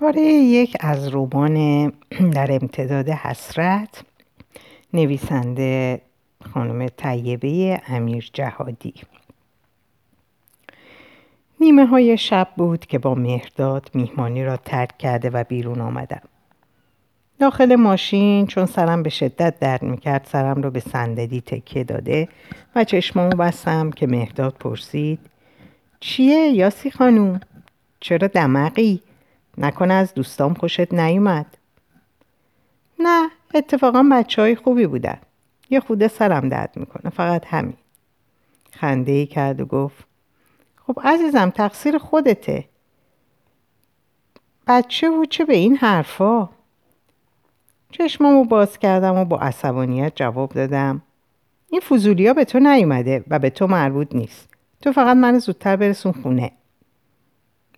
پاره یک از رمان در امتداد حسرت نویسنده خانم طیبه امیر جهادی نیمه های شب بود که با مهرداد میهمانی را ترک کرده و بیرون آمدم. داخل ماشین چون سرم به شدت درد می‌کرد سرم را به صندلی تکیه داده و چشمامو بستم که مهرداد پرسید چیه یاسی خانوم؟ چرا دمقی؟ نکنه از دوستام خوشت نیومد؟ نه اتفاقا بچه های خوبی بودن. یه خوده سرم درد می‌کنه فقط همین. خنده ای کرد و گفت خب عزیزم تقصیر خودته. بچه بود چه به این حرفا؟ چشمامو باز کردم و با عصبانیت جواب دادم این فضولیا به تو نیومده و به تو مربوط نیست. تو فقط من زودتر برسون خونه.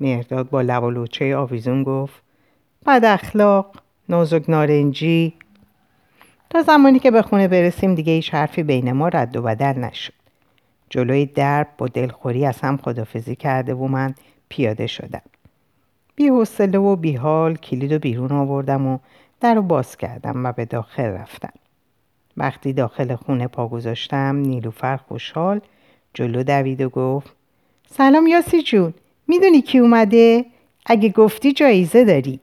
مهرداد با لب و لوچه آویزون گفت بد اخلاق نازک نارنجی. تا زمانی که به خونه برسیم دیگه هیچ حرفی بین ما رد و بدل نشد. جلوی درب با دلخوری از هم خدافزی کرده و من پیاده شدم. بی حوصله و بی حال کلید و بیرون آوردم و در رو باز کردم و به داخل رفتم. وقتی داخل خونه پا گذاشتم نیلوفر خوشحال جلو دوید و گفت سلام یاسی جون می‌دونی کی اومده؟ اگه گفتی جایزه داری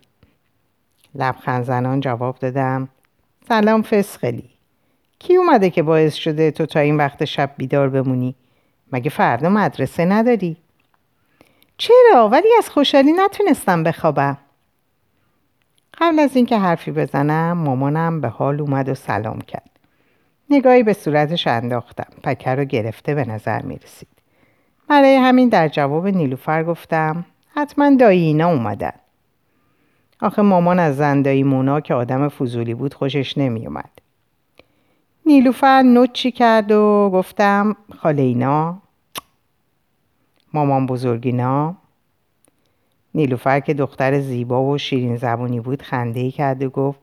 لبخند زنان جواب دادم سلام فسخلی کی اومده که باعث شده تو تا این وقت شب بیدار بمونی؟ مگه فردا مدرسه نداری؟ چرا؟ ولی از خوشحالی نتونستم بخوابم قبل از اینکه حرفی بزنم مامانم به حال اومد و سلام کرد نگاهی به صورتش انداختم پکر رو گرفته به نظر می رسید برای همین در جواب نیلوفر گفتم حتما دایی اینا اومدن. آخه مامان از زندایی مونا که آدم فضولی بود خوشش نمی اومد. نیلوفر نوچی کرد و گفتم خاله اینا. مامان بزرگینا نیلوفر که دختر زیبا و شیرین زبونی بود خنده ای کرد و گفت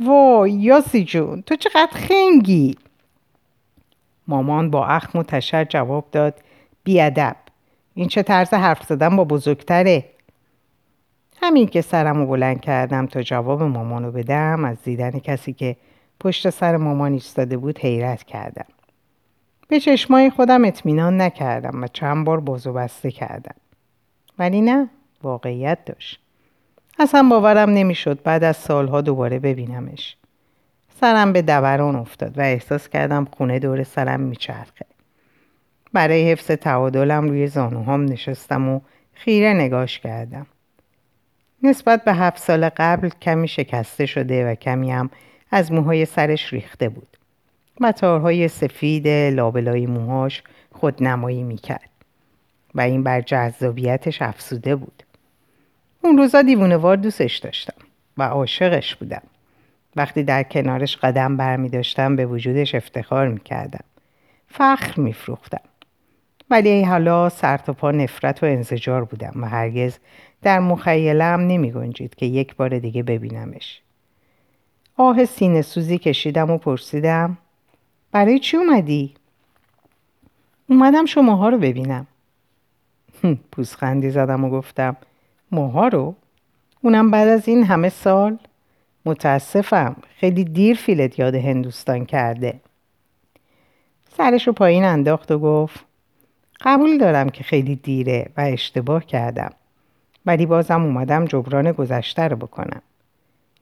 وای یاسی جون تو چقدر خنگی. مامان با اخم و تشر جواب داد بیادب. این چه طرز حرف زدن با بزرگتره؟ همین که سرم رو بلند کردم تا جواب مامانو بدم از دیدن کسی که پشت سر مامان ایستاده بود حیرت کردم. به چشمای خودم اطمینان نکردم و چند بار بازو بسته کردم. ولی نه واقعیت داشت. اصلا باورم نمی‌شد بعد از سالها دوباره ببینمش. سرم به دوران افتاد و احساس کردم خونه دور سرم میچرخه. برای حفظ تعادلم روی زانوهام نشستم و خیره نگاش کردم نسبت به هفت سال قبل کمی شکسته شده و کمی هم از موهای سرش ریخته بود و تارهای سفید لابلای موهاش خودنمایی می‌کرد و این بر جذابیتش افسوده بود اون روزا دیوونوار دوستش داشتم و عاشقش بودم وقتی در کنارش قدم برمی داشتم به وجودش افتخار می کردم. فخر می فروختم. ولی حالا سر تا پا نفرت و انزجار بودم و هرگز در مخیلم نمی گنجید که یک بار دیگه ببینمش. آه سینه سوزی کشیدم و پرسیدم برای چی اومدی؟ اومدم شماها رو ببینم. پوزخندی زدم و گفتم ماها رو؟ اونم بعد از این همه سال؟ متاسفم خیلی دیر فیلت یاد هندوستان کرده سرش رو پایین انداخت و گفت قبول دارم که خیلی دیره و اشتباه کردم. ولی بازم اومدم جبران گذشته رو بکنم.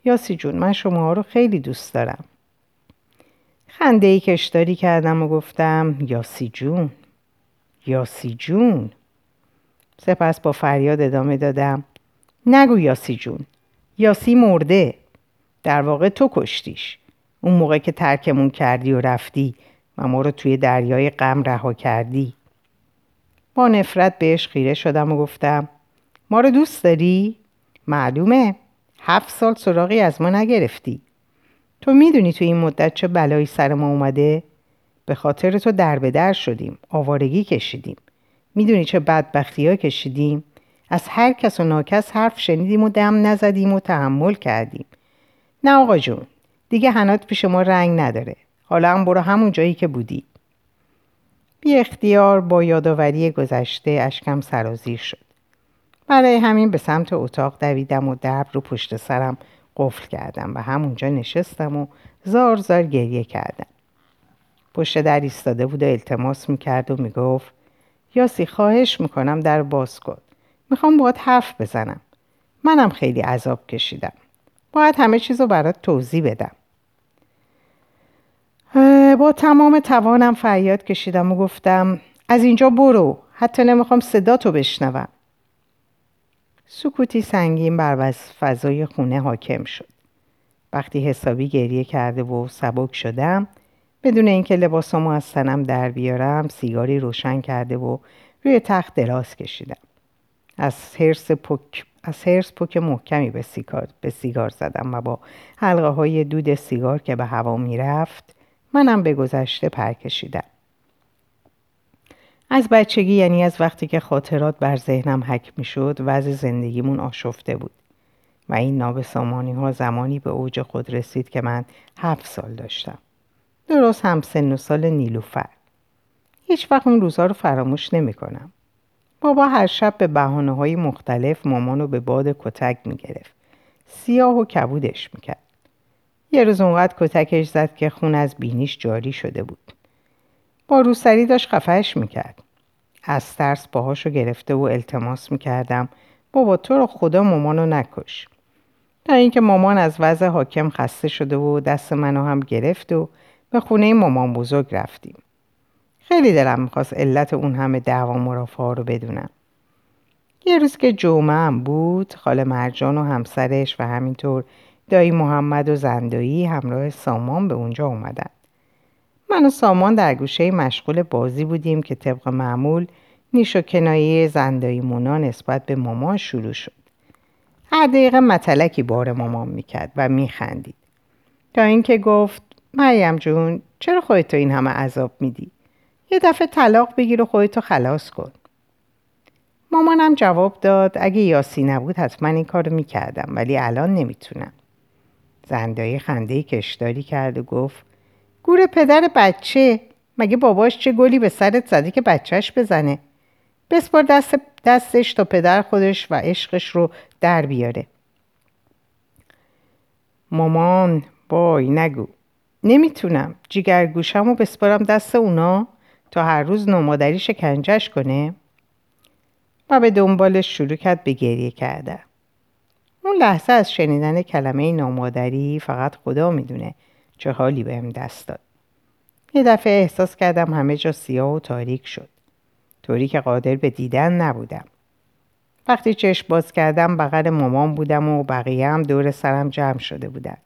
یاسی جون من شما رو خیلی دوست دارم. خنده ای کشداری کردم و گفتم یاسی جون یاسی جون. سپس با فریاد ادامه دادم نگو یاسی جون یاسی مرده. در واقع تو کشتیش. اون موقع که ترکمون کردی و رفتی و ما رو توی دریای غم رها کردی. با نفرت بهش خیره شدم و گفتم ما رو دوست داری؟ معلومه هفت سال سراغی از ما نگرفتی تو می‌دونی تو این مدت چه بلایی سر ما اومده؟ به خاطر تو در به در شدیم آوارگی کشیدیم می‌دونی چه بدبختی ها کشیدیم؟ از هر کس و ناکس حرف شنیدیم و دم نزدیم و تحمل کردیم نه آقا جون دیگه هنات پیش ما رنگ نداره حالا هم برو همون جایی که بودی بی اختیار با یادآوری گذشته اشکم سرازیر شد برای همین به سمت اتاق دویدم و درب رو پشت سرم قفل کردم و همونجا نشستم و زار زار گریه کردم. پشت در ایستاده بود و التماس می‌کرد و می‌گفت یاسی خواهش می‌کنم در باز کن. می‌خوام باید حرف بزنم. منم خیلی عذاب کشیدم. باید همه چیز رو برات توضیح بدم. با تمام توانم فریاد کشیدم و گفتم از اینجا برو حتی نمی‌خوام صدا تو بشنوم. سکوتی سنگین بر فضای خونه حاکم شد. وقتی حسابی گریه کرده و سبک شدم بدون اینکه لباسمو از تنم در بیارم سیگاری روشن کرده و روی تخت دراز کشیدم. از هرس پک از هرس پک محکمی به سیگار, به سیگار زدم و با حلقه های دود سیگار که به هوا می‌رفت منم به گذشته پر کشیدم از بچگی یعنی از وقتی که خاطرات بر ذهنم حک می شد وضع زندگیمون آشفته بود و این نابسامانی ها زمانی به اوج خود رسید که من هفت سال داشتم درست هم سن و سال نیلوفر هیچ وقت اون روزها رو فراموش نمی کنم. بابا هر شب به بحانه های مختلف مامانو به باد کتک می گرفت. سیاه و کبودش می کرد. یه روز اونقدر کتکش زد که خون از بینیش جاری شده بود. با روسری داشت خفهش می‌کرد. از ترس باهاشو گرفته و التماس می‌کردم بابا تو رو خدا مامانو نکش. تا اینکه مامان از وضع حاکم خسته شده و دست منو هم گرفت و به خونه مامان بزرگ رفتیم. خیلی دلم می‌خواست علت اون همه دعوا مرافعه رو بدونم. یه روز که جمعه بود خاله مرجان و همسرش و همینطور دایی محمد و زندایی همراه سامان به اونجا اومدن. من و سامان در گوشه مشغول بازی بودیم که طبق معمول نیش و کنایه زندایی مونا نسبت به مامان شروع شد. هر دقیقه متلکی بار مامان می‌کرد و میخندید. تا اینکه گفت مریم جون چرا خودتو این همه عذاب میدی؟ یه دفعه طلاق بگیر و خودتو خلاص کن. مامانم جواب داد اگه یاسی نبود حتما این کارو می‌کردم ولی الان نمی‌تونم. زندایی خنده کشداری کرد و گفت گور پدر بچه مگه باباش چه گلی به سرت زده که بچهش بزنه؟ بسپار دست دستش تا پدر خودش و عشقش رو در بیاره. مامان بای نگو. نمی‌تونم. جیگر گوشم رو بسپارم دست اونا تا هر روز نمادری شکنجش کنه. و به دنبالش شروع کرد به گریه کرده اون لحظه از شنیدن کلمه نامادری فقط خدا می‌دونه چه حالی بهم دست داد. یه دفعه احساس کردم همه جا سیاه و تاریک شد. طوری که قادر به دیدن نبودم. وقتی چشم باز کردم بغل مامان بودم و بقیه هم دور سرم جمع شده بودن.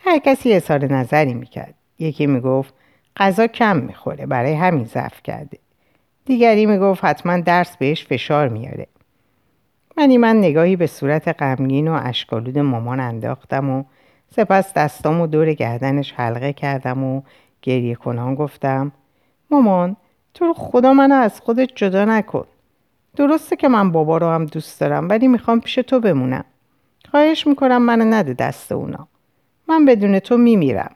هر کسی اظهار نظری می‌کرد. یکی می‌گفت غذا کم می‌خوره برای همین ضعف کرده. دیگری می‌گفت حتما درس بهش فشار میاره. منی من نگاهی به صورت غمگین و اشکالود مامان انداختم و سپس دستام و دور گردنش حلقه کردم و گریه کنان گفتم مامان تو رو خدا منو از خودت جدا نکن. درسته که من بابا رو هم دوست دارم ولی می‌خوام پیش تو بمونم. خواهش می‌کنم منو نده دست اونا. من بدون تو میمیرم.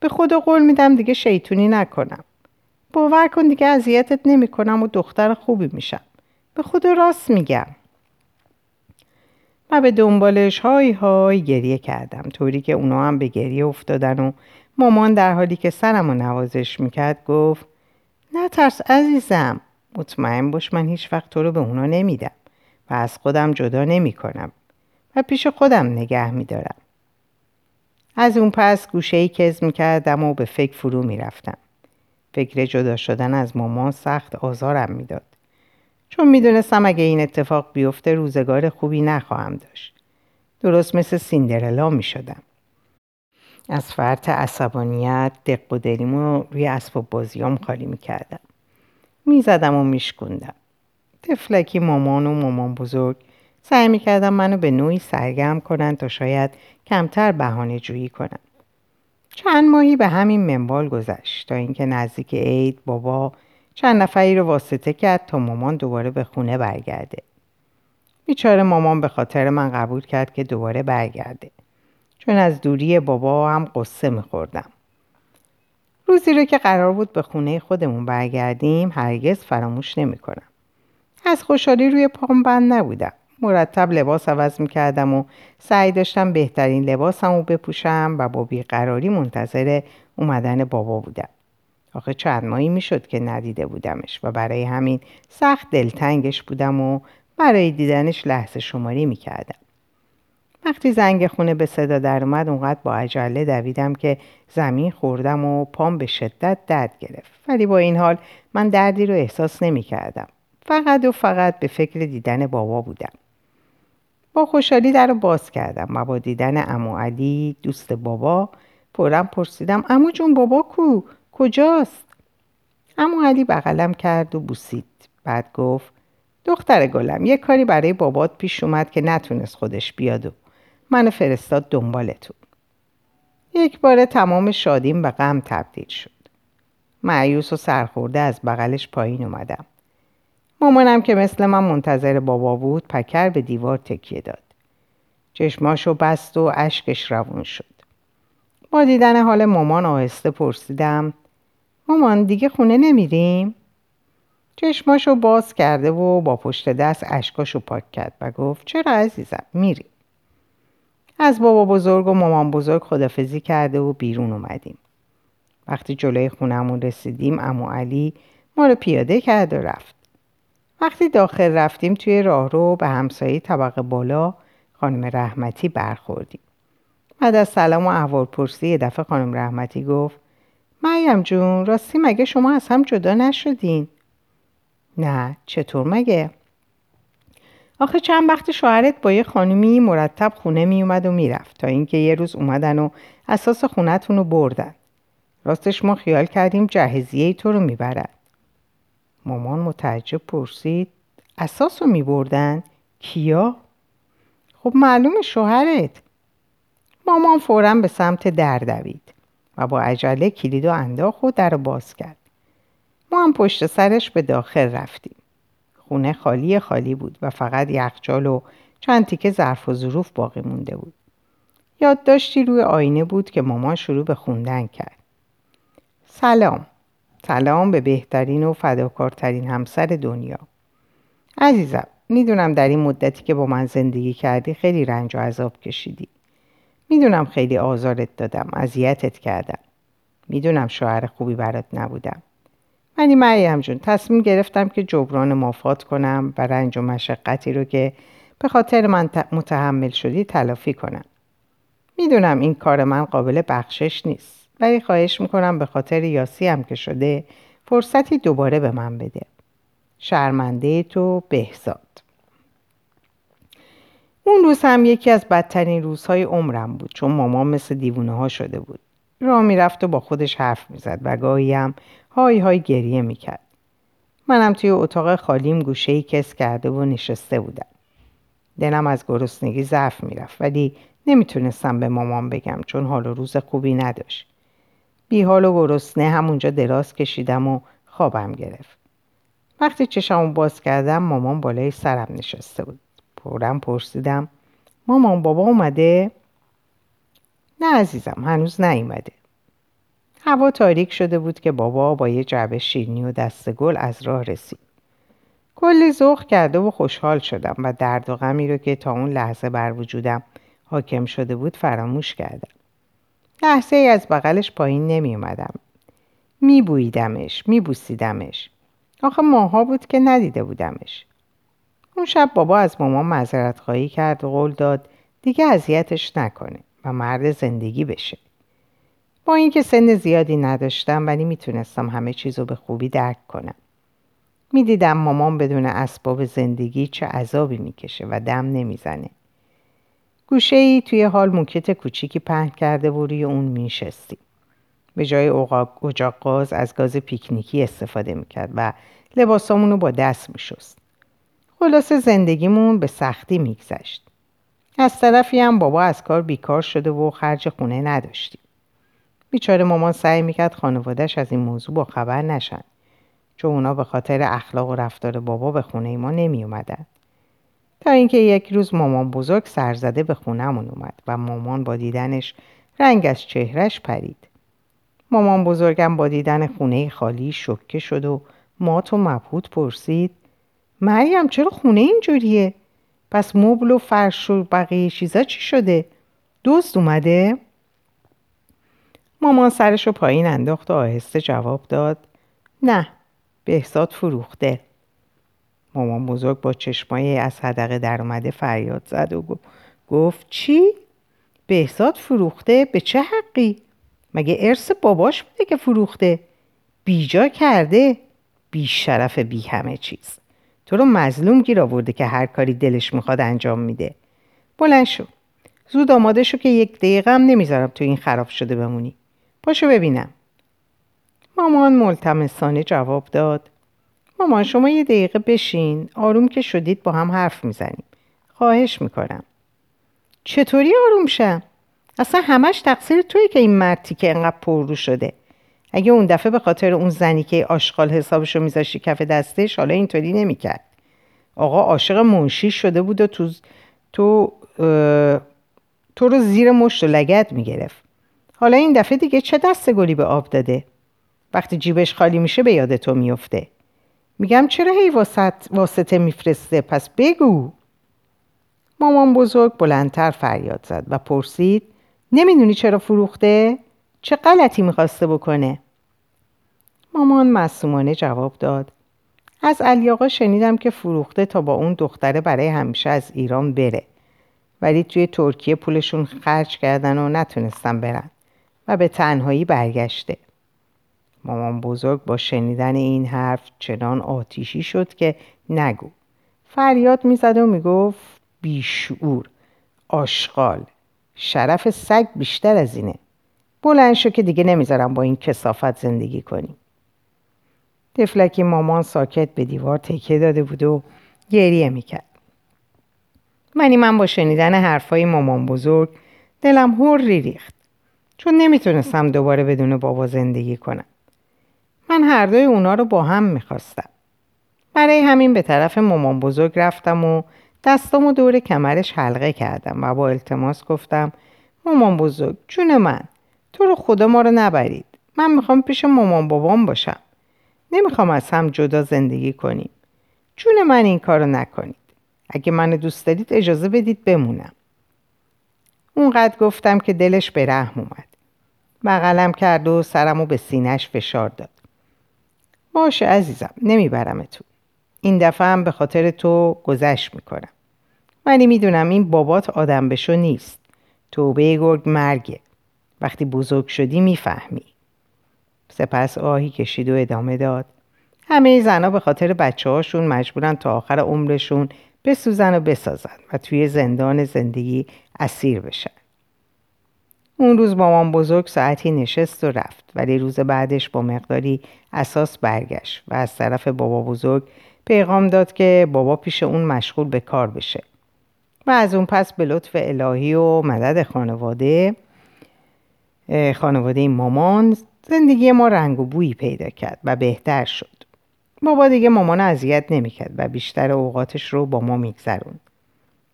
به خدا قول میدم دیگه شیطونی نکنم. باور کن دیگه اذیتت نمی‌کنم و دختر خوبی میشم. به خدا راست میگم. و به دنبالش های های گریه کردم طوری که اونا هم به گریه افتادن و مامان در حالی که سرم نوازش می‌کرد گفت نه ترس عزیزم مطمئن باش من هیچ وقت تو رو به اونا نمیدم و از خودم جدا نمی کنم و پیش خودم نگه میدارم. از اون پس گوشه ای کز می‌کردم و به فکر فرو می‌رفتم. فکر جدا شدن از مامان سخت آزارم می‌داد. چون می‌دونستم اگه این اتفاق بیفته روزگار خوبی نخواهم داشت. درست مثل سیندرلا می‌شدم. از فرط عصبانیت دق و دلیمو روی اسباب بازیام خالی می‌کردم می‌زدم و میشکوندم تفلکی مامان و مامان بزرگ سعی می‌کردم منو به نوعی سرگرم کنن تا شاید کمتر بهانه جویی کنم چند ماهی به همین منوال گذشت تا اینکه نزدیک عید بابا چند نفری رو واسطه کرد تا مامان دوباره به خونه برگرده بیچاره مامان به خاطر من قبول کرد که دوباره برگرده چون از دوری بابا هم قصه میخوردم. روزی رو که قرار بود به خونه خودمون برگردیم هرگز فراموش نمی‌کنم. از خوشحالی روی پام بند نبودم مرتب لباس عوض می‌کردم و سعی داشتم بهترین لباسم رو بپوشم و با بیقراری منتظر اومدن بابا بودم آخه چند ماهی می‌شد که ندیده بودمش و برای همین سخت دلتنگش بودم و برای دیدنش لحظه شماری می‌کردم. وقتی زنگ خونه به صدا در اومد اونقدر با عجله دویدم که زمین خوردم و پام به شدت درد گرفت. ولی با این حال من دردی رو احساس نمی کردم. فقط و فقط به فکر دیدن بابا بودم. با خوشحالی در رو باز کردم و با دیدن امو علی دوست بابا پرم پرسیدم امو جون بابا کو؟ کجاست؟ امو علی بغلم کرد و بوسید. بعد گفت دختر گلم یه کاری برای بابات پیش اومد که نتونست خودش بیاد و منو فرستاد دنبالتون. یک بار تمام شادیم به غم تبدیل شد. معیوس و سرخورده از بغلش پایین اومدم. مامانم که مثل من منتظر بابا بود پکر به دیوار تکیه داد. چشماشو بست و اشکش روون شد. با دیدن حال مامان آهسته پرسیدم مامان دیگه خونه نمیریم؟ چشماشو باز کرده و با پشت دست اشکاشو پاک کرد و گفت چرا عزیزم؟ میریم از بابا بزرگ و مامان بزرگ خدافزی کرده و بیرون اومدیم. وقتی جلوی خونمون رسیدیم امو علی ما رو پیاده کرد و رفت. وقتی داخل رفتیم توی راهرو به همسایه طبقه بالا خانم رحمتی برخوردیم. بعد از سلام و احوال پرسی یه دفعه خانم رحمتی گفت مریم جون راستی مگه شما از هم جدا نشدین؟ نه چطور مگه؟ آخه چند وقت شوهرت با یه خانمی مرتب خونه می اومد و می‌رفت تا اینکه یه روز اومدن و اساس خونتون رو بردن راستش ما خیال کردیم جهزیه تو رو می‌برن مامان متعجب پرسید اساس رو میبردن؟ کیا؟ خب معلوم شوهرت مامان فورا به سمت در دوید و با عجله کلید و انداخت و در باز کرد. ما هم پشت سرش به داخل رفتیم. خونه خالی خالی بود و فقط یخچال و چند تیکه ظرف و ظروف باقی مونده بود. یادداشتی روی آینه بود که مامان شروع به خوندن کرد. سلام. سلام به بهترین و فداکارترین همسر دنیا. عزیزم می‌دونم در این مدتی که با من زندگی کردی خیلی رنج و عذاب کشیدی. می‌دونم خیلی آزارت دادم اذیتت کردم. می‌دونم شوهر خوبی برات نبودم. ولی مریم جون تصمیم گرفتم که جبران مافات کنم و رنج و مشقتی رو که به خاطر من متحمل شدی تلافی کنم. می‌دونم این کار من قابل بخشش نیست ولی خواهش می‌کنم به خاطر یاسی هم که شده فرصتی دوباره به من بده. شرمنده تو بهزاد. اون روز هم یکی از بدترین روزهای عمرم بود چون مامان مثل دیوونه ها شده بود. راه می‌رفت و با خودش حرف می‌زد و گاهی هم های های گریه می‌کرد. منم توی اتاق خالیم گوشه ای کس کرده و نشسته بودم. دلم از گرسنگی ضعف می‌رفت ولی نمی‌تونستم به مامان بگم چون حال و روز خوبی نداشت. بی حال و گرسنه همونجا دراز کشیدم و خوابم گرفت. وقتی چشمو باز کردم مامان بالای سرم نشسته بود. فورا پرسیدم مامان بابا اومده؟ نه عزیزم هنوز نیومده. هوا تاریک شده بود که بابا با یه جعبه شیرنی و دست گل از راه رسید. کلی ذوق کرده و خوشحال شدم و درد و غمی رو که تا اون لحظه بر وجودم حاکم شده بود فراموش کردم. لحظه ای از بغلش پایین نمی اومدم می بویدمش می بوسیدمش آخه ماها بود که ندیده بودمش. اون شب بابا از مامان معذرت خواهی کرد و قول داد دیگه اذیتش نکنه و مرد زندگی بشه. با اینکه سن زیادی نداشتم ولی می‌تونستم همه چیز رو به خوبی درک کنم. می‌دیدم مامان بدون اسباب زندگی چه عذابی می‌کشه و دم نمی‌زنه. گوشه ای توی حال موکت کوچیکی پهن کرده و روی اون میشستیم به جای اجاق گاز از گاز پیکنیکی استفاده می‌کرد و لباسامون با دست میشست. خلاص زندگیمون به سختی میگذشت از طرفی هم بابا از کار بیکار شده و خرج خونه نداشتیم بیچاره مامان سعی می‌کرد خانوادهش از این موضوع با خبر نشن چون اونا به خاطر اخلاق و رفتار بابا به خونه ما نمی اومدن. تا اینکه یک روز مامان بزرگ سرزده به خونهمون اومد و مامان با دیدنش رنگ از چهرش پرید. مامان بزرگم با دیدن خونه خالی شکه شد و مات و مبهوت پرسید مریم چرا خونه اینجوریه؟ پس مبل و فرش و بقیه چیزا چی شده؟ دوست اومده؟ مامان سرش رو پایین انداخت و آهسته جواب داد نه بهزاد فروخته مامان بزرگ با چشمای از حدقه در اومده فریاد زد و گفت چی؟ بهزاد فروخته؟ به چه حقی؟ مگه ارث باباش بوده که فروخته؟ بیجا کرده؟ بی شرف بی همه چیز تو رو مظلوم گیر آورده که هر کاری دلش می‌خواد انجام میده. بلند شو. زود آماده شو که یک دقیقه هم نمی‌ذارم تو این خراب شده بمونی. پاشو ببینم. مامان ملتمسانه جواب داد. مامان شما یه دقیقه بشین. آروم که شدید با هم حرف می‌زنیم. خواهش می‌کنم. چطوری آروم شم؟ اصلا همش تقصیر توی که این مرتی که انقدر پررو شده. اگه اون دفعه به خاطر اون زنی که آشغال حسابشو میذاشتی کف دستش حالا اینطوری نمی‌کرد. آقا عاشق منشی شده بود و تو تو تو رو زیر مشت و لگت می‌گرفت. حالا این دفعه دیگه چه دست گلی به آب داده؟ وقتی جیبش خالی میشه به یاد تو میفته میگم چرا هی واسطه میفرسته؟ پس بگو. مامان بزرگ بلندتر فریاد زد و پرسید نمی‌دونی چرا فروخته؟ چه غلطی می‌خواسته بکنه؟ مامان مسومانه جواب داد. از علی آقا شنیدم که فروخته تا با اون دختره برای همیشه از ایران بره. ولی توی ترکیه پولشون خرج کردن و نتونستن برن و به تنهایی برگشته. مامان بزرگ با شنیدن این حرف چنان آتیشی شد که نگو. فریاد می‌زد و می‌گفت بیشعور آشغال. شرف سگ بیشتر از اینه. بلند شو که دیگه نمی‌ذارم با این کسافت زندگی کنیم تفلکی مامان ساکت به دیوار تکیه داده بود و گریه می‌کرد. منی من با شنیدن حرفای مامان بزرگ دلم هر ریخت چون نمی‌تونستم دوباره بدون بابا زندگی کنم. من هر دوی اونا رو با هم می‌خواستم. برای همین به طرف مامان بزرگ رفتم و دستامو دور کمرش حلقه کردم و با التماس گفتم مامان بزرگ جون من. تو رو خدا ما رو نبرید. من می‌خوام پیش مامان بابام باشم. نمی‌خوام از هم جدا زندگی کنیم. جون من این کارو نکنید. اگه منو دوست دارید اجازه بدید بمونم. اونقدر گفتم که دلش به رحم اومد. بغلم کرد و سرمو به سینش فشار داد. باشه عزیزم نمی‌برم تو این دفعه هم به خاطر تو گذشت می‌کنم. ولی می‌دونم این بابات آدم بشو نیست. توبه گرگ مرگه. وقتی بزرگ شدی می‌فهمی. سپس آهی کشید و ادامه داد. همه زنها به خاطر بچه هاشون مجبورن تا آخر عمرشون بسوزن و بسازن و توی زندان زندگی اسیر بشن. اون روز مامان بزرگ ساعتی نشست و رفت ولی روز بعدش با مقداری اساس برگشت و از طرف بابا بزرگ پیغام داد که بابا پیش اون مشغول به کار بشه و از اون پس به لطف الهی و مدد خانواده خانواده مامان زندگی ما رنگ و بویی پیدا کرد و بهتر شد. بابا دیگه مامان اذیت نمی‌کرد و بیشتر اوقاتش رو با ما میگذروند.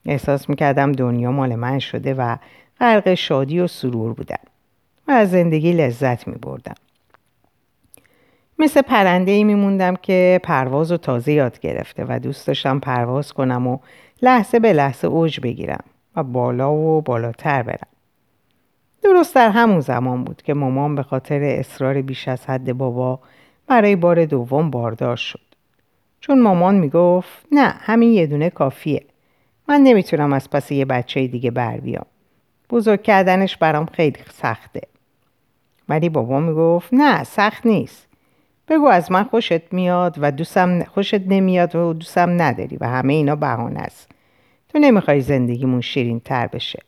احساس می‌کردم دنیا مال من شده و غرق شادی و سرور بودم و از زندگی لذت میبردم. مثل پرنده ای میموندم که پرواز و تازه یاد گرفته و دوست داشتم پرواز کنم و لحظه به لحظه اوج بگیرم و بالا و بالاتر برم. درست در همون زمان بود که مامان به خاطر اصرار بیش از حد بابا برای بار دوم باردار شد. چون مامان می‌گفت نه همین یه دونه کافیه. من نمی‌تونم از پس یه بچه دیگه بر بیام. بزرگ کردنش برام خیلی سخته. ولی بابا می‌گفت نه سخت نیست. بگو از من خوشت میاد و دوستم خوشت نمیاد و دوستم نداری و همه اینا بهانه است. تو نمی‌خوای زندگیمون شیرین تر بشه.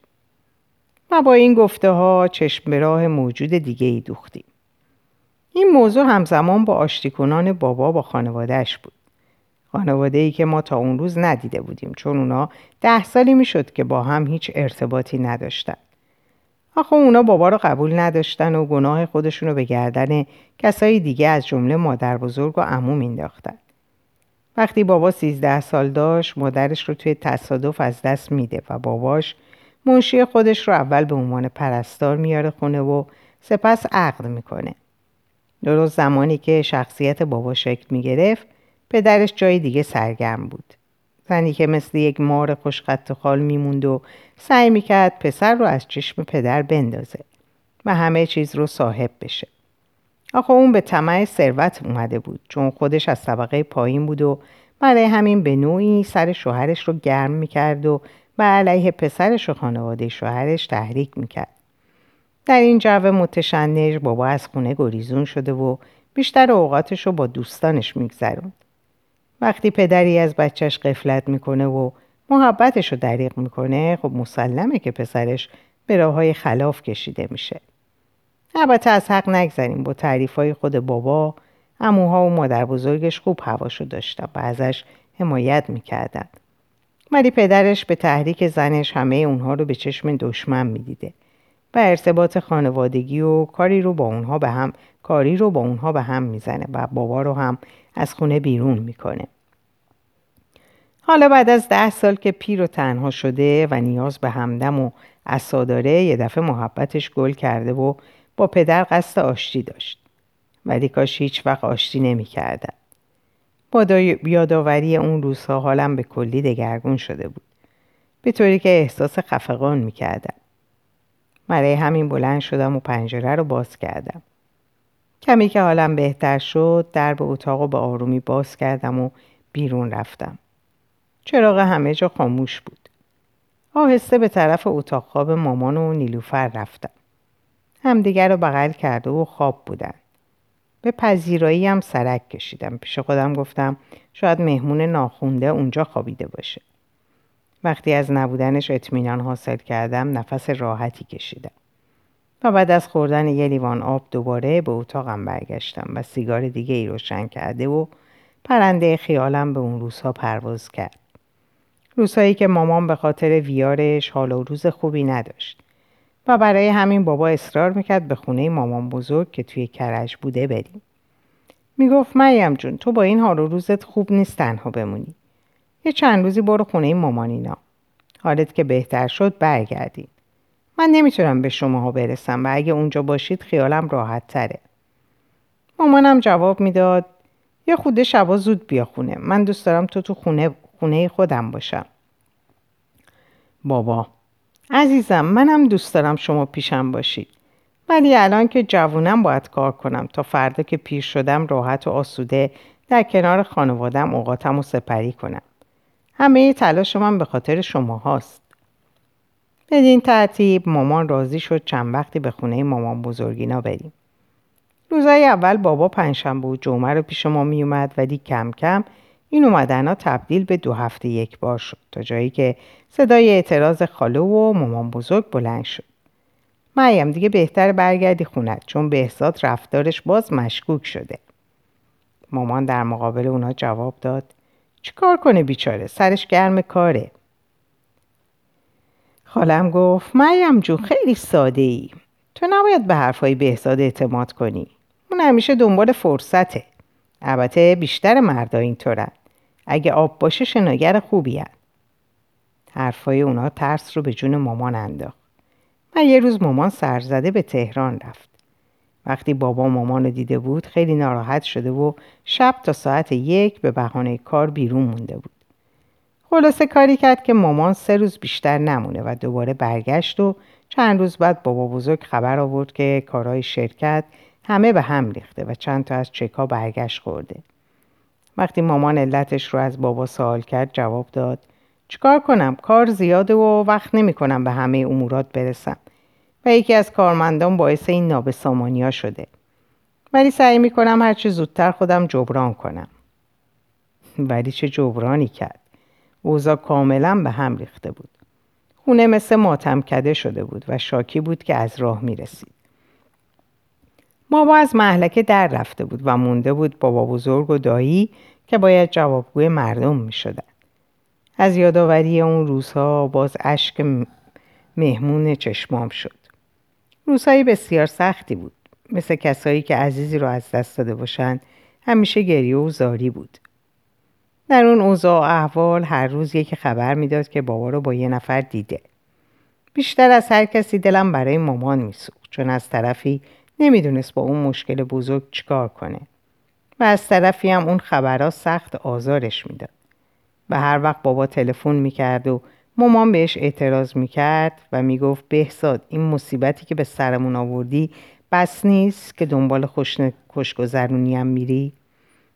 و با این گفته ها چشم به راه موجود دیگه ای دوختیم. این موضوع همزمان با آشتیکنان بابا با خانوادهش بود. خانواده ای که ما تا اون روز ندیده بودیم چون اونا ده سالی می‌شد که با هم هیچ ارتباطی نداشتن. آخه اونا بابا رو قبول نداشتن و گناه خودشون رو به گردن کسایی دیگه از جمله مادر بزرگ و عمو مینداختن وقتی بابا سیزده سال داشت مادرش رو توی تصادف از دست میده و باباش منشی خودش رو اول به عنوان پرستار میاره خونه و سپس عقد می‌کنه. درست زمانی که شخصیت بابا شکل می‌گرفت پدرش جای دیگه سرگرم بود. زنی که مثل یک مار خوشخط و خال میموند و سعی می‌کرد پسر رو از چشم پدر بندازه و همه چیز رو صاحب بشه. آخه اون به طمع ثروت اومده بود چون خودش از طبقه پایین بود و برای همین به نوعی سر شوهرش رو گرم می‌کرد و به علیه پسرش و خانواده شوهرش تحریک می‌کرد. در این جو متشنج بابا از خونه گریزون شده و بیشتر اوقاتش رو با دوستانش میگذروند. وقتی پدری از بچهش قفلت می‌کنه و محبتش رو دریغ می‌کنه خب مسلمه که پسرش به راه های خلاف کشیده میشه. البته از حق نگذریم با تعریف های خود بابا اموها و مادر بزرگش خوب هواشو داشتن و ازش حمایت می‌کردن. ولی پدرش به تحریک زنش همه اونها رو به چشم دشمن می‌دیده و ارتباط خانوادگی و کاری رو با اونها به هم کاری رو با اونها به هم می‌زنه و بابا رو هم از خونه بیرون می‌کنه. حالا بعد از ده سال که پیر و تنها شده و نیاز به همدم و عصا یه دفعه محبتش گل کرده و با پدر قصد آشتی داشت. ولی کاش هیچ وقت آشتی نمی‌کردن. با یادآوری اون روزها حالم به کلی دگرگون شده بود. به طوری که احساس خفقان می‌کردم. برای همین بلند شدم و پنجره رو باز کردم. کمی که حالم بهتر شد در به اتاق به آرومی باز کردم و بیرون رفتم. چراغ همه جا خاموش بود. آهسته به طرف اتاق خواب مامان و نیلوفر رفتم. همدیگر رو بغل کرده و خواب بودن. به پذیرایی هم سرک کشیدم. پیش خودم گفتم شاید مهمون ناخونده اونجا خوابیده باشه. وقتی از نبودنش اطمینان حاصل کردم نفس راحتی کشیدم. و بعد از خوردن یه لیوان آب دوباره به اتاقم برگشتم و سیگار دیگه ای روشن کرده و پرنده خیالم به اون روزها پرواز کرد. روزهایی که مامان به خاطر ویارش حال و روز خوبی نداشت. و برای همین بابا اصرار می‌کرد به خونه مامان بزرگ که توی کرج بوده بریم. می‌گفت مریم جون تو با این حال و روزت خوب نیست تنها بمونی. یه چند روزی برو خونه مامانینا. حالت که بهتر شد برگردیم. من نمی‌تونم به شماها برسم و اگه اونجا باشید خیالم راحت تره. مامانم جواب می‌داد یا خوده شبا زود بیا خونه. من دوست دارم تو تو خونه, خونه خودم باشم. بابا عزیزم منم دوست دارم شما پیشم باشید. ولی الان که جوونم باید کار کنم تا فردا که پیر شدم راحت و آسوده در کنار خانوادم اوقاتم رو سپری کنم. همه تلاش من به خاطر شما هاست. بدین ترتیب مامان راضی شد چند وقتی به خونه مامان بزرگینا بریم. روزای اول بابا پنجشنبه و جمعه رو پیش ما می اومد ولی کم کم این اومدن ها تبدیل به دو هفته یک بار شد تا جایی که صدای اعتراض خاله و مامان بزرگ بلند شد. مریم دیگه بهتر برگردی خونت چون بهزاد رفتارش باز مشکوک شده. مامان در مقابل اونا جواب داد چیکار کنه بیچاره سرش گرم کاره. خالم گفت مریم جون خیلی ساده ای. تو نباید به حرفای بهزاد اعتماد کنی. اون همیشه دنبال فرصته. البته بیشتر مردا اینطورن. اگه آب باشه شناگر خوبی هن. حرفای اونا ترس رو به جون مامان انداخت. و یه روز مامان سرزده به تهران رفت. وقتی بابا مامان رو دیده بود خیلی ناراحت شده و شب تا ساعت یک به بهانه کار بیرون مونده بود. خلاصه کاری کرد که مامان سه روز بیشتر نمونه و دوباره برگشت و چند روز بعد بابا بزرگ خبر آورد که کارهای شرکت همه به هم ریخته و چند تا از چکا برگشت خورده. وقتی مامان علتش رو از بابا سوال کرد جواب داد چیکار کنم کار زیاده و وقت نمی کنم به همه امورات برسم و یکی از کارمندان باعث این نابسامانی شده ولی سعی می کنم هرچی زودتر خودم جبران کنم ولی چه جبرانی کرد اوضاع کاملا به هم ریخته بود. خونه مثل ماتم کده شده بود و شاکی بود که از راه می رسید. بابا از محلکه در رفته بود و مونده بود بابا بزرگ و دایی که باید جوابگوی مردم می شدن. از یادآوری اون روزها باز اشک مهمون چشمام شد. روزهای بسیار سختی بود. مثل کسایی که عزیزی رو از دست داده باشند همیشه گریه و زاری بود. در اون اوضاع و احوال هر روز یکی خبر می‌داد که بابا رو با یه نفر دیده. بیشتر از هر کسی دلم برای مامان میسوخت چون از طرفی نمی‌دونست با اون مشکل بزرگ چیکار کنه. و از طرفی هم اون خبرها سخت آزارش می‌داد. و هر وقت بابا تلفن می‌کرد و مامان بهش اعتراض می‌کرد و می‌گفت بهزاد این مصیبتی که به سرمون آوردی بس نیست که دنبال خوشگذرونی هم میری؟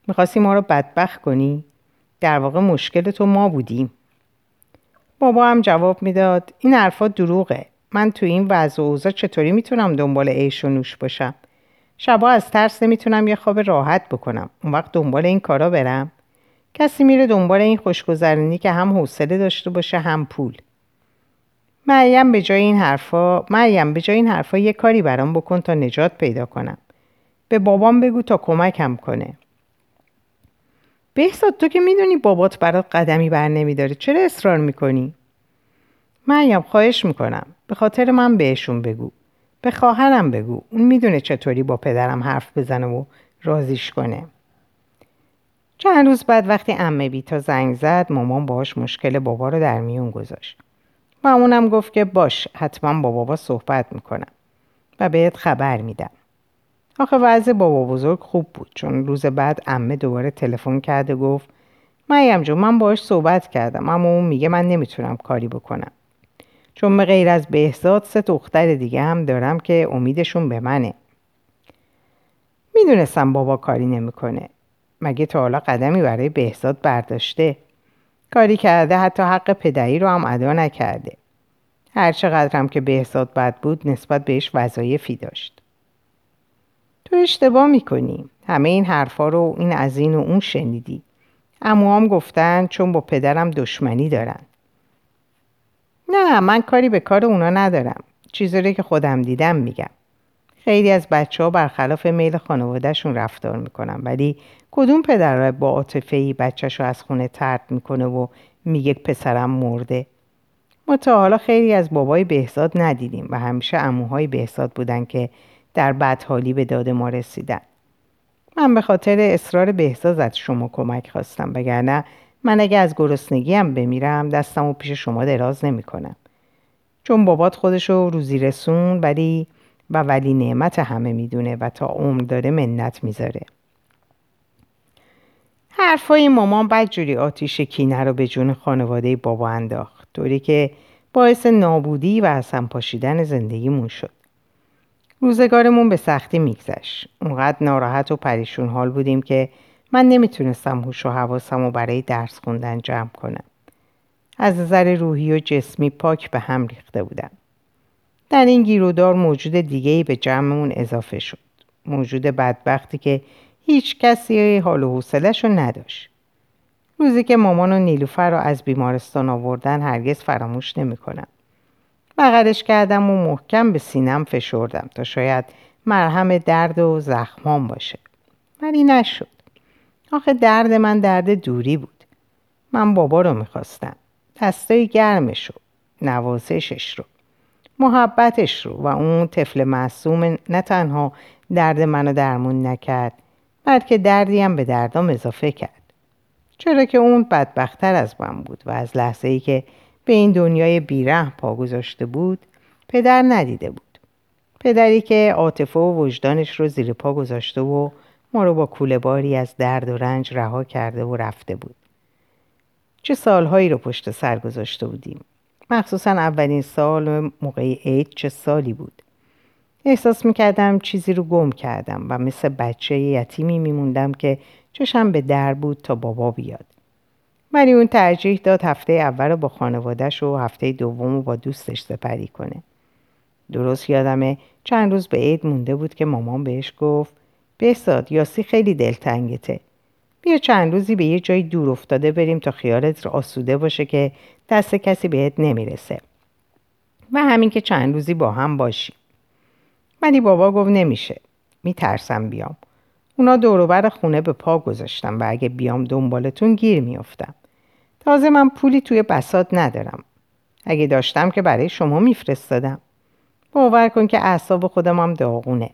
می‌خواستی ما رو بدبخت کنی؟ در واقع مشکل تو ما بودیم. بابا هم جواب می‌داد این حرفا دروغه. من تو این وضع و اوضاع چطوری می‌تونم دنبال عیش و نوش باشم؟ شبا از ترس نمی‌تونم یه خواب راحت بکنم. اون وقت دنبال این کارا برم. کسی میره دنبال این خوشگذرونی که هم حوصله داشته باشه هم پول. مریم به جای این حرفا مریم به جای این حرفا یه کاری برام بکن تا نجات پیدا کنم. به بابام بگو تا کمکم کنه. بهزاد تو که می‌دونی بابات برات قدمی بر نمیداره. چرا اصرار می‌کنی؟ مریم خواهش می‌کنم. به خاطر من بهشون بگو. به خواهرم بگو. اون می‌دونه چطوری با پدرم حرف بزنه و رازیش کنه. چند روز بعد وقتی امه بیتا زنگ زد مامان باهاش مشکل بابا رو در میون گذاشت. و اونم گفت که باش حتما با بابا صحبت می‌کنم و بهت خبر میدم. آخه وضع بابا بزرگ خوب بود چون روز بعد امه دوباره تلفن کرده گفت مریم جون من باهاش صحبت کردم اما اون میگه من نمی‌تونم کاری بکنم. چون به غیر از بهزاد سه دختر دیگه هم دارم که امیدشون به منه. می‌دونستم بابا کاری نمی‌کنه. مگه تا حالا قدمی برای بهزاد برداشته؟ کاری کرده حتی حق پدری رو هم ادا نکرده. هر چقدرم که بهزاد بد بود نسبت بهش وظایفی داشت. تو اشتباه می‌کنی. همه این حرفا رو این از این و اون شنیدی. امو هم گفتن چون با پدرم دشمنی دارن. نه من کاری به کار اونا ندارم. چیزی که خودم دیدم میگم. خیلی از بچه ها برخلاف میل خانوادهشون رفتار می‌کنن ولی کدوم پدر با عاطفه ای بچهش رو از خونه ترد می‌کنه و میگه پسرم مرده؟ ما تا حالا خیلی از بابای بهزاد ندیدیم و همیشه اموهای بهزاد بودن که در بدحالی به داد ما رسیدن. من به خاطر اصرار بهزاد از شما کمک خواستم وگرنه من اگه از گرسنگی هم بمیرم دستم و پیش شما دراز نمی‌کنم. چون بابات خودشو روزی رسون ولی و ولی نعمت همه می‌دونه و تا عمر داره منت می‌ذاره. حرفای مامان بدجوری آتیش کینه رو به جون خانواده بابا انداخت. طوری که باعث نابودی و اصلا پاشیدن زندگیمون شد. روزگارمون به سختی میگذشت. اونقدر ناراحت و پریشون حال بودیم که من نمی‌تونستم هوش و حواسم رو برای درس خوندن جمع کنم. از نظر روحی و جسمی پاک به هم ریخته بودم. در این گیرودار موجود دیگه ای به جمعمون اضافه شد. موجود بدبختی که هیچ کسی حال و حوصلش رو نداشت. روزی که مامان و نیلوفر رو از بیمارستان آوردن هرگز فراموش نمی‌کنم. بغلش کردم و محکم به سینم فشردم تا شاید مرهم درد و زخمام باشه. ولی نشد. آخه درد من درد دوری بود. من بابا رو می‌خواستم. دستای گرمش رو نوازشش رو محبتش رو و اون طفل معصوم نه تنها درد منو درمون نکرد بلکه دردی هم به دردام اضافه کرد. چرا که اون بدبختتر از من بود و از لحظه ای که به این دنیای بیره پا گذاشته بود پدر ندیده بود. پدری که عاطفه و وجدانش رو زیر پا گذاشته و ما رو با کوله باری از درد و رنج رها کرده و رفته بود. چه سالهایی رو پشت سر گذاشته بودیم؟ مخصوصا اولین سال موقع عید چه سالی بود؟ احساس می‌کردم چیزی رو گم کردم و مثل بچه یتیمی میموندم که چشم به در بود تا بابا بیاد. ولی اون ترجیح داد هفته اول رو با خانوادهش و هفته دوم رو با دوستش سپری کنه. درست یادمه چند روز به عید مونده بود که مامان بهش گفت بساد یاسی خیلی دلتنگته. بیا چند روزی به یه جای دور افتاده بریم تا خیالت آسوده باشه که دست کسی بهت نمی‌رسه. و همین که چند روزی با هم باشی ولی بابا گفت نمیشه. میترسم بیام. اونا دوروبر خونه به پا گذاشتم و اگه بیام دنبالتون گیر میافتم. تازه من پولی توی بسات ندارم. اگه داشتم که برای شما میفرستادم. باور کن که اعصاب خودم هم داغونه.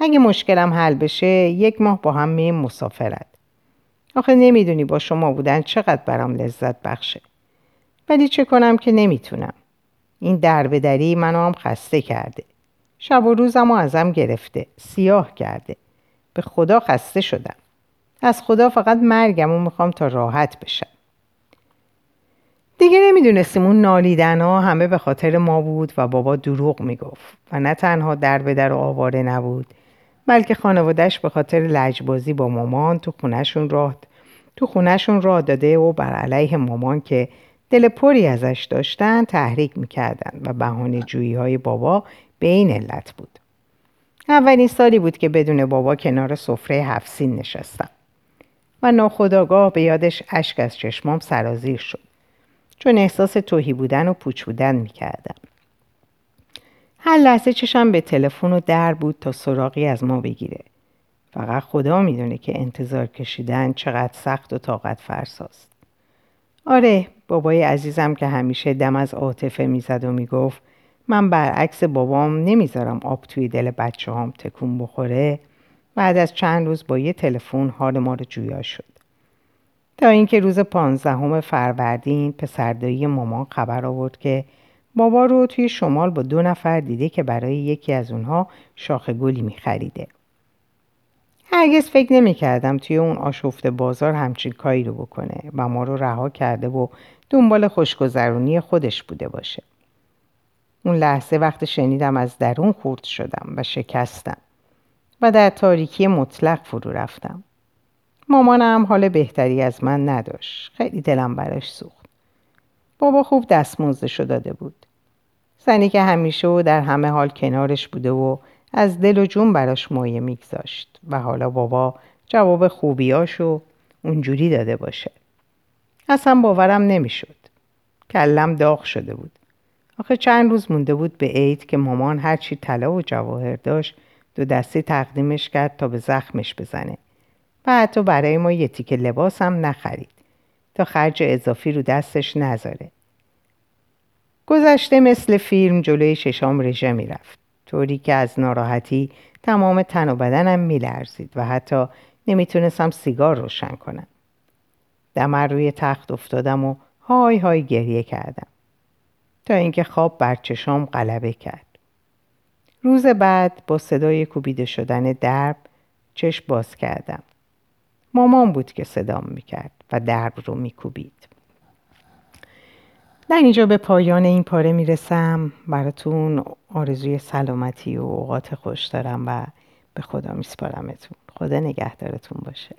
اگه مشکلم حل بشه یک ماه با هم میم مسافرت. آخه نمی‌دونی با شما بودن چقدر برام لذت بخشه. ولی چه کنم که نمی‌تونم. این دربدری منو هم خسته کرده. شب و روزم ازم گرفته سیاه کرده. به خدا خسته شدم. از خدا فقط مرگم و می‌خوام تا راحت بشم. دیگه نمی‌دونستیم اون نالیدن ها همه به خاطر ما بود و بابا دروغ می‌گفت و نه تنها در به در و آواره نبود. بلکه خانوادهش به خاطر لجبازی با مامان تو خونشون راه تو خونشون راه داده و بر علیه مامان که دل پری ازش داشتن تحریک می‌کردن و بهانه جویی های بابا به این علت بود. اولین سالی بود که بدون بابا کنار سفره هفسین نشستم. و ناخداگاه به یادش اشک از چشمام سرازیر شد. چون احساس توهی بودن و پوچ بودن می‌کردم. هر لحظه چشم به تلفن و در بود تا سراغی از ما بگیره. فقط خدا می‌دونه که انتظار کشیدن چقدر سخت و طاقت فرساست. آره بابای عزیزم که همیشه دم از عاطفه می‌زد و می‌گفت من برعکس بابام نمی‌ذارم آب توی دل بچه هم تکون بخوره. بعد از چند روز با یه تلفن حال ما رو جویا شد. تا اینکه روز پانزدهم فروردین پسردایی مامان خبر آورد که بابا رو توی شمال با دو نفر دیده که برای یکی از اونها شاخ گلی میخریده هرگز فکر نمی کردم توی اون آشفته بازار همچین کاری رو بکنه و ما رو رها کرده و دنبال خوشگذرونی خودش بوده باشه. اون لحظه وقت شنیدم از درون خورد شدم و شکستم و در تاریکی مطلق فرو رفتم. مامانم حال بهتری از من نداشت. خیلی دلم براش سوخت. بابا خوب دستمزدشو داده بود. زنی که همیشه و در همه حال کنارش بوده و از دل و جون براش مایه میگذاشت و حالا بابا جواب خوبیاشو اونجوری داده باشه. اصلا باورم نمی‌شد. کلم داغ شده بود. آخه چند روز مونده بود به عید که مامان هرچی طلا و جواهر داشت دو دستی تقدیمش کرد تا به زخمش بزنه و حتی برای ما یه تیکه لباس هم نخرید تا خرج اضافی رو دستش نذاره گذشته مثل فیلم جلوی ششام رژه می‌رفت. طوری که از ناراحتی تمام تن و بدنم میلرزید و حتی نمی‌تونستم سیگار روشن کنم. دمر روی تخت افتادم و های های گریه کردم. تا اینکه خواب بر چشام غلبه کرد. روز بعد با صدای کوبیده شدن درب چشم باز کردم. مامان بود که صدام می‌کرد و درب رو میکوبید. در اینجا به پایان این پاره می‌رسم. براتون آرزوی سلامتی و اوقات خوش دارم و به خدا میسپارمتون. خدا نگهدارتون باشه.